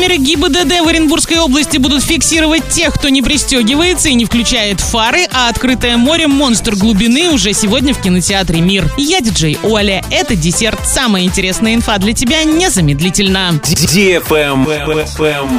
Камеры ГИБДД в Оренбургской области будут фиксировать тех, кто не пристегивается и не включает фары, а открытое море «Монстр глубины» уже сегодня в кинотеатре «Мир». Я диджей Оля. Это десерт. Самая интересная инфа для тебя незамедлительно.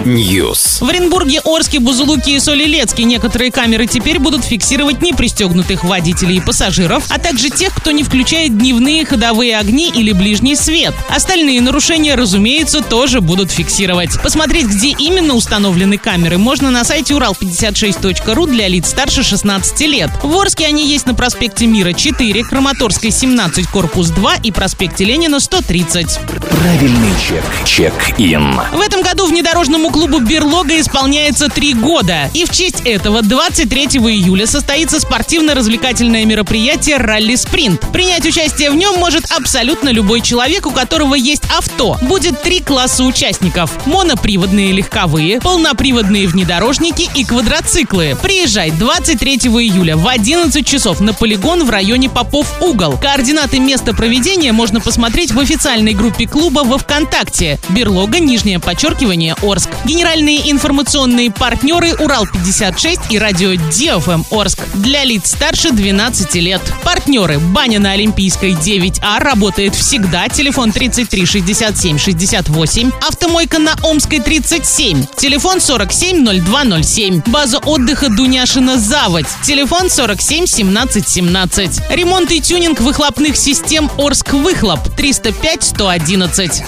News. В Оренбурге, Орске, Бузулуке и Солилецке некоторые камеры теперь будут фиксировать непристегнутых водителей и пассажиров, а также тех, кто не включает дневные ходовые огни или ближний свет. Остальные нарушения, разумеется, тоже будут фиксировать. Посмотреть, где именно установлены камеры, можно на сайте урал56.ру для лиц старше 16 лет. В Орске они есть на проспекте Мира 4, Краматорской 17, корпус 2 и проспекте Ленина 130. Правильный чек. Чек-ин. В этом году внедорожному клубу «Берлога» исполняется три года. И в честь этого 23 июля состоится спортивно-развлекательное мероприятие «Ралли Спринт». Принять участие в нем может абсолютно любой человек, у которого есть авто. Будет три класса участников. Моноприводные легковые, полноприводные внедорожники и квадроциклы. Приезжай 23 июля в 11 часов на полигон в районе Попов Угол. Координаты места проведения можно посмотреть в официальной группе клуба во ВКонтакте. Берлога, нижнее подчеркивание, Орск. Генеральные информационные партнеры Урал-56 и радио DFM Орск. Для лиц старше 12 лет. Партнеры Баня на Олимпийской 9А работает всегда. Телефон 33 67 68. Автомойка на Омской 37. Телефон 470207. База отдыха Дуняшина Заводь. Телефон 47 17 17. Ремонт и тюнинг выхлопных систем Орск Выхлоп 305 111.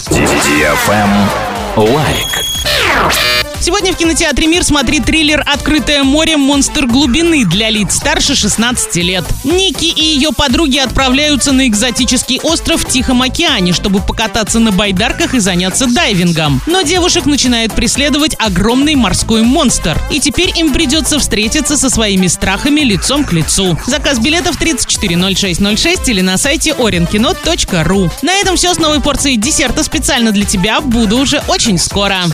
Лайк. Сегодня в кинотеатре «Мир» смотри триллер «Открытое море. Монстр глубины» для лиц старше 16 лет. Ники и ее подруги отправляются на экзотический остров в Тихом океане, чтобы покататься на байдарках и заняться дайвингом. Но девушек начинает преследовать огромный морской монстр. И теперь им придется встретиться со своими страхами лицом к лицу. Заказ билетов 340606 или на сайте orinkino.ru. На этом все с новой порцией десерта специально для тебя. Буду уже очень скоро.